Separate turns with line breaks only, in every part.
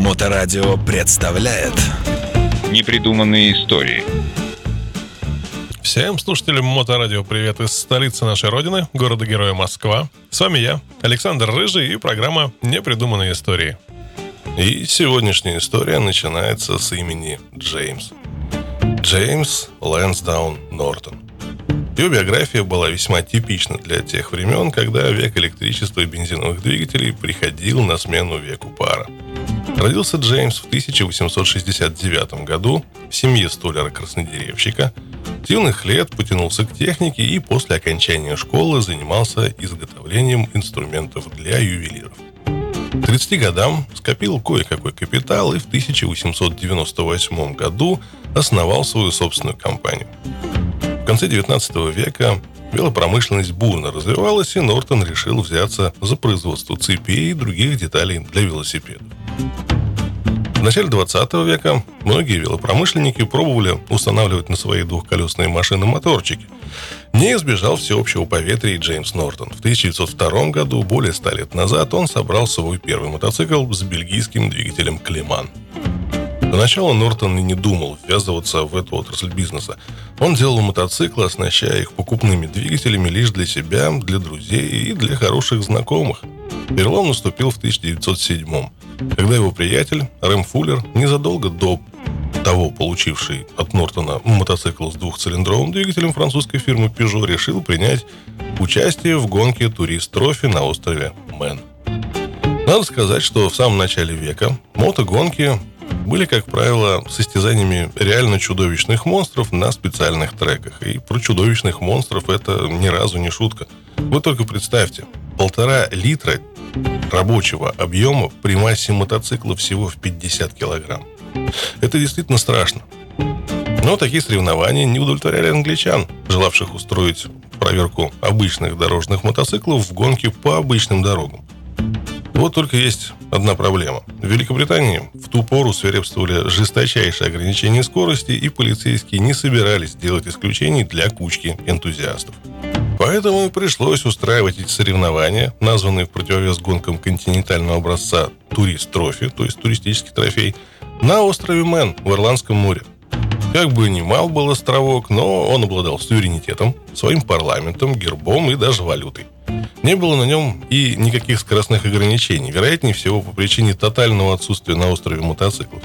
Моторадио представляет
Непридуманные истории
Всем слушателям Моторадио привет из столицы нашей родины, города-героя Москва. С вами я, Александр Рыжий и программа «Непридуманные истории». И сегодняшняя история начинается с имени Джеймс. Джеймс Лэнсдаун Нортон. Его биография была весьма типична для тех времен, когда век электричества и бензиновых двигателей приходил на смену веку пара. Родился Джеймс в 1869 году в семье столяра-краснодеревщика. С юных лет потянулся к технике и после окончания школы занимался изготовлением инструментов для ювелиров. К 30 годам скопил кое-какой капитал и в 1898 году основал свою собственную компанию. В конце 19 века велопромышленность бурно развивалась, и Нортон решил взяться за производство цепей и других деталей для велосипедов. В начале 20 века многие велопромышленники пробовали устанавливать на свои двухколесные машины моторчики. Не избежал всеобщего поветрия Джеймс Нортон. В 1902 году, более ста лет назад, он собрал свой первый мотоцикл с бельгийским двигателем «Клеман». Поначалу Нортон и не думал ввязываться в эту отрасль бизнеса. Он делал мотоциклы, оснащая их покупными двигателями лишь для себя, для друзей и для хороших знакомых. Перелом наступил в 1907 когда его приятель Рэм Фуллер незадолго до того, получивший от Нортона мотоцикл с двухцилиндровым двигателем французской фирмы Peugeot, решил принять участие в гонке турист-трофи на острове Мэн. Надо сказать, что в самом начале века мотогонки были, как правило, состязаниями реально чудовищных монстров на специальных треках. И про чудовищных монстров это ни разу не шутка. Вы только представьте, полтора литра рабочего объема при массе мотоцикла всего в 50 килограмм. Это действительно страшно. Но такие соревнования не удовлетворяли англичан, желавших устроить проверку обычных дорожных мотоциклов в гонке по обычным дорогам. Вот только есть одна проблема. В Великобритании в ту пору свирепствовали жесточайшие ограничения скорости, и полицейские не собирались делать исключений для кучки энтузиастов. Поэтому и пришлось устраивать эти соревнования, названные в противовес гонкам континентального образца турист-трофи, то есть туристический трофей, на острове Мэн в Ирландском море. Как бы ни мал был островок, но он обладал суверенитетом, своим парламентом, гербом и даже валютой. Не было на нем и никаких скоростных ограничений, вероятнее всего по причине тотального отсутствия на острове мотоциклов.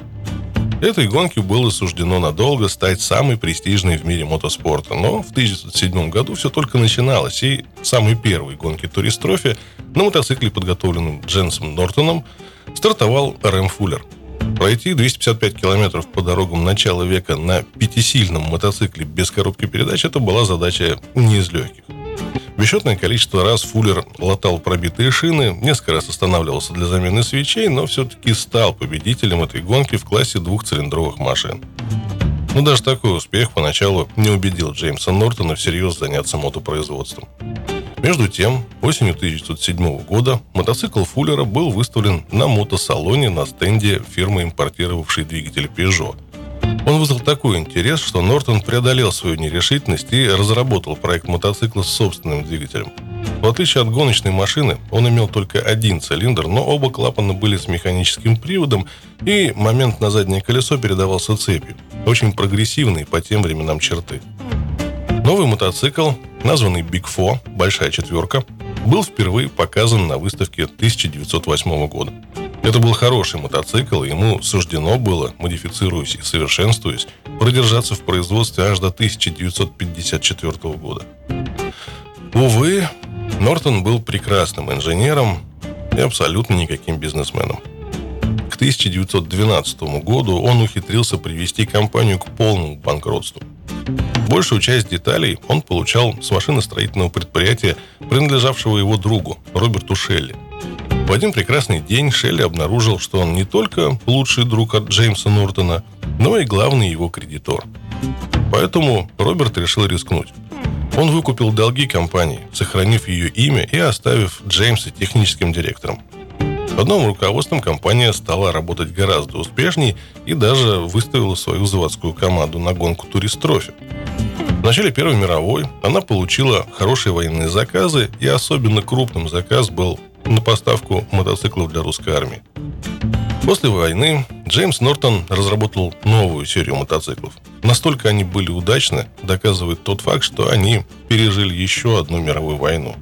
Этой гонке было суждено надолго стать самой престижной в мире мотоспорта. Но в 1907 году все только начиналось, и самой первой гонки туристрофи на мотоцикле, подготовленном Дженсом Нортоном, стартовал Рэм Фуллер. Пройти 255 километров по дорогам начала века на пятисильном мотоцикле без коробки передач – это была задача не из легких. Бесчетное количество раз Фуллер латал пробитые шины, несколько раз останавливался для замены свечей, но все-таки стал победителем этой гонки в классе двухцилиндровых машин. Но даже такой успех поначалу не убедил Джеймса Нортона всерьез заняться мотопроизводством. Между тем, осенью 1907 года мотоцикл Фуллера был выставлен на мотосалоне на стенде фирмы, импортировавшей двигатель Peugeot – он вызвал такой интерес, что Нортон преодолел свою нерешительность и разработал проект мотоцикла с собственным двигателем. В отличие от гоночной машины, он имел только один цилиндр, но оба клапана были с механическим приводом, и момент на заднее колесо передавался цепью. Очень прогрессивные по тем временам черты. Новый мотоцикл, названный Big Four, Большая четверка, был впервые показан на выставке 1908 года. Это был хороший мотоцикл, ему суждено было, модифицируясь и совершенствуясь, продержаться в производстве аж до 1954 года. Увы, Нортон был прекрасным инженером и абсолютно никаким бизнесменом. К 1912 году он ухитрился привести компанию к полному банкротству. Большую часть деталей он получал с машиностроительного предприятия, принадлежавшего его другу, Роберту Шелли. В один прекрасный день Шелли обнаружил, что он не только лучший друг от Джеймса Нортона, но и главный его кредитор. Поэтому Роберт решил рискнуть. Он выкупил долги компании, сохранив ее имя и оставив Джеймса техническим директором. Под новым руководством компания стала работать гораздо успешнее и даже выставила свою заводскую команду на гонку турист-трофи. В начале Первой мировой она получила хорошие военные заказы, и особенно крупным заказ был на поставку мотоциклов для русской армии. После войны Джеймс Нортон разработал новую серию мотоциклов. Настолько они были удачны, доказывает тот факт, что они пережили еще одну мировую войну.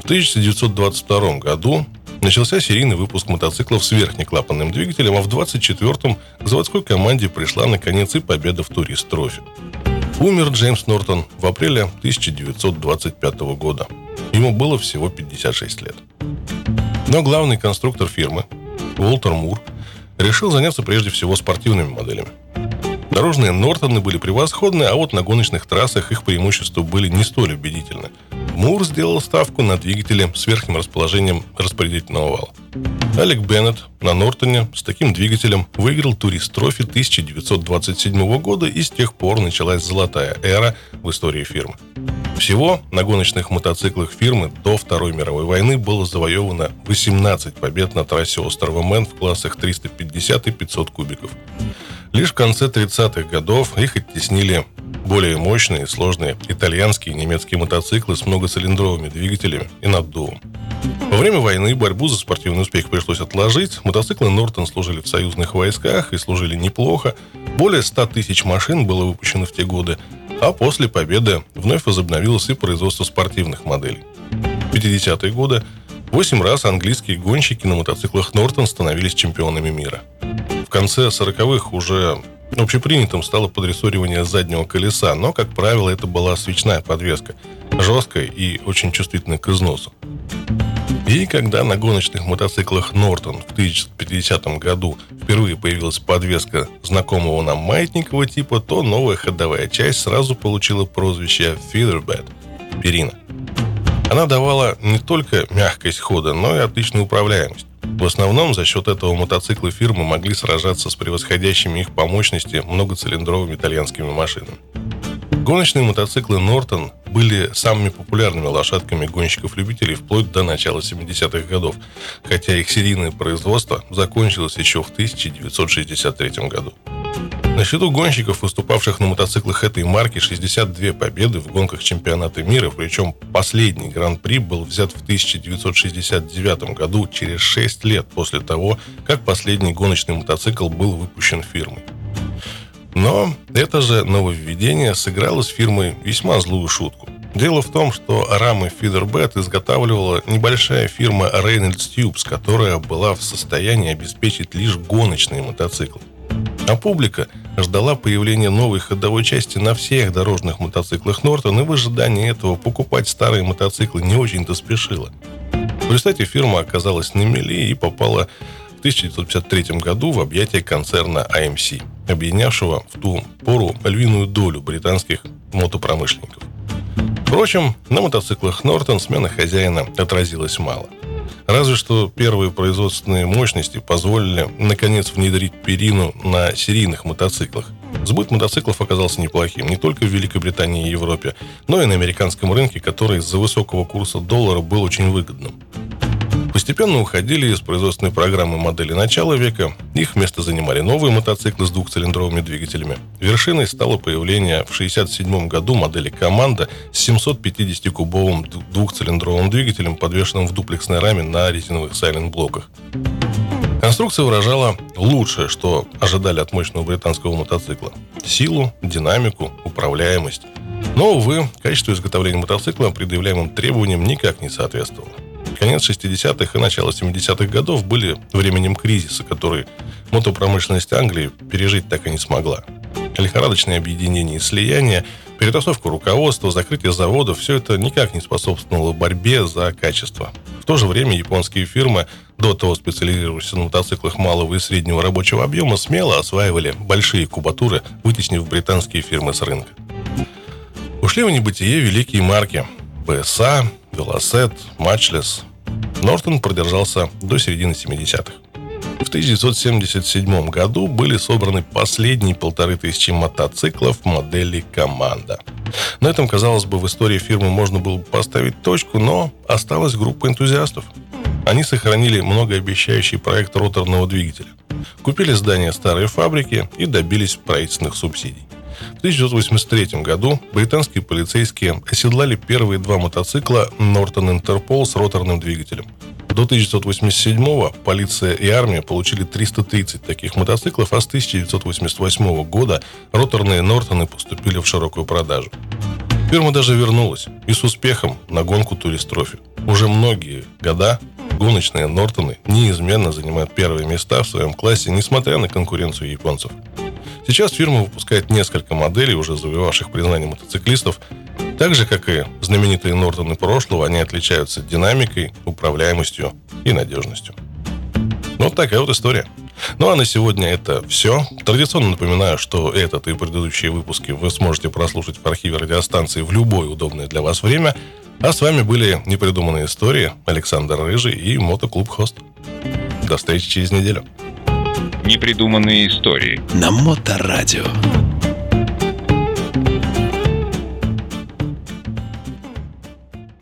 В 1922 году начался серийный выпуск мотоциклов с верхнеклапанным двигателем, а в 24-м к заводской команде пришла наконец и победа в Турист Трофи. Умер Джеймс Нортон в апреле 1925 года. Ему было всего 56 лет. Но главный конструктор фирмы, Уолтер Мур, решил заняться прежде всего спортивными моделями. Дорожные Нортоны были превосходны, а вот на гоночных трассах их преимущества были не столь убедительны. Мур сделал ставку на двигатели с верхним расположением распределительного вала. Алек Беннет на Нортоне с таким двигателем выиграл турист трофи 1927 года и с тех пор началась золотая эра в истории фирмы. Всего на гоночных мотоциклах фирмы до Второй мировой войны было завоевано 18 побед на трассе острова Мэн в классах 350 и 500 кубиков. Лишь в конце 30-х годов их оттеснили более мощные и сложные итальянские и немецкие мотоциклы с многоцилиндровыми двигателями и наддувом. Во время войны борьбу за спортивный успех пришлось отложить. Мотоциклы Нортон служили в союзных войсках и служили неплохо. Более 100 тысяч машин было выпущено в те годы, а после победы вновь возобновилось и производство спортивных моделей. В 50-е годы восемь раз английские гонщики на мотоциклах Нортон становились чемпионами мира. В конце 40-х уже общепринятым стало подрессоривание заднего колеса, но, как правило, это была свечная подвеска, жесткая и очень чувствительная к износу. И когда на гоночных мотоциклах Нортон в 1950 году впервые появилась подвеска знакомого нам маятникового типа, то новая ходовая часть сразу получила прозвище Featherbed – перина. Она давала не только мягкость хода, но и отличную управляемость. В основном за счет этого мотоциклы фирмы могли сражаться с превосходящими их по мощности многоцилиндровыми итальянскими машинами. Гоночные мотоциклы Нортон были самыми популярными лошадками гонщиков-любителей вплоть до начала 70-х годов, хотя их серийное производство закончилось еще в 1963 году. На счету гонщиков, выступавших на мотоциклах этой марки, 62 победы в гонках чемпионата мира, причем последний гран-при был взят в 1969 году, через 6 лет после того, как последний гоночный мотоцикл был выпущен фирмой. Но это же нововведение сыграло с фирмой весьма злую шутку. Дело в том, что рамы Feederbed изготавливала небольшая фирма Reynolds Tubes, которая была в состоянии обеспечить лишь гоночные мотоциклы. А публика ждала появления новой ходовой части на всех дорожных мотоциклах Нортон и в ожидании этого покупать старые мотоциклы не очень-то спешила. В результате фирма оказалась на мели и попала 1953 году в объятия концерна AMC, объединявшего в ту пору львиную долю британских мотопромышленников. Впрочем, на мотоциклах Нортон смена хозяина отразилась мало. Разве что первые производственные мощности позволили наконец внедрить перину на серийных мотоциклах. Сбыт мотоциклов оказался неплохим не только в Великобритании и Европе, но и на американском рынке, который из-за высокого курса доллара был очень выгодным. Постепенно уходили из производственной программы модели начала века. Их место занимали новые мотоциклы с двухцилиндровыми двигателями. Вершиной стало появление в 1967 году модели «Команда» с 750-кубовым двухцилиндровым двигателем, подвешенным в дуплексной раме на резиновых сайлент-блоках. Конструкция выражала лучшее, что ожидали от мощного британского мотоцикла. Силу, динамику, управляемость. Но, увы, качество изготовления мотоцикла предъявляемым требованиям никак не соответствовало. Конец 60-х и начало 70-х годов были временем кризиса, который мотопромышленность Англии пережить так и не смогла. Лихорадочное объединение и слияние, перетасовка руководства, закрытие заводов – все это никак не способствовало борьбе за качество. В то же время японские фирмы, до того специализировавшиеся на мотоциклах малого и среднего рабочего объема, смело осваивали большие кубатуры, вытеснив британские фирмы с рынка. Ушли в небытие великие марки – БСА, Велосет, Матчлес. Нортон продержался до середины 70-х. В 1977 году были собраны последние полторы тысячи мотоциклов модели «Команда». На этом, казалось бы, в истории фирмы можно было бы поставить точку, но осталась группа энтузиастов. Они сохранили многообещающий проект роторного двигателя. Купили здание старой фабрики и добились правительственных субсидий. В 1983 году британские полицейские оседлали первые два мотоцикла Norton Interpol с роторным двигателем. До 1987 полиция и армия получили 330 таких мотоциклов, а с 1988 года роторные Нортоны поступили в широкую продажу. Фирма даже вернулась и с успехом на гонку туристрофи. Уже многие года гоночные Нортоны неизменно занимают первые места в своем классе, несмотря на конкуренцию японцев. Сейчас фирма выпускает несколько моделей, уже завоевавших признание мотоциклистов. Так же, как и знаменитые Нортоны прошлого, они отличаются динамикой, управляемостью и надежностью. Вот такая вот история. Ну а на сегодня это все. Традиционно напоминаю, что этот и предыдущие выпуски вы сможете прослушать в архиве радиостанции в любое удобное для вас время. А с вами были непридуманные истории Александр Рыжий и Мотоклуб Хост. До встречи через неделю.
Непридуманные истории.
На Моторадио.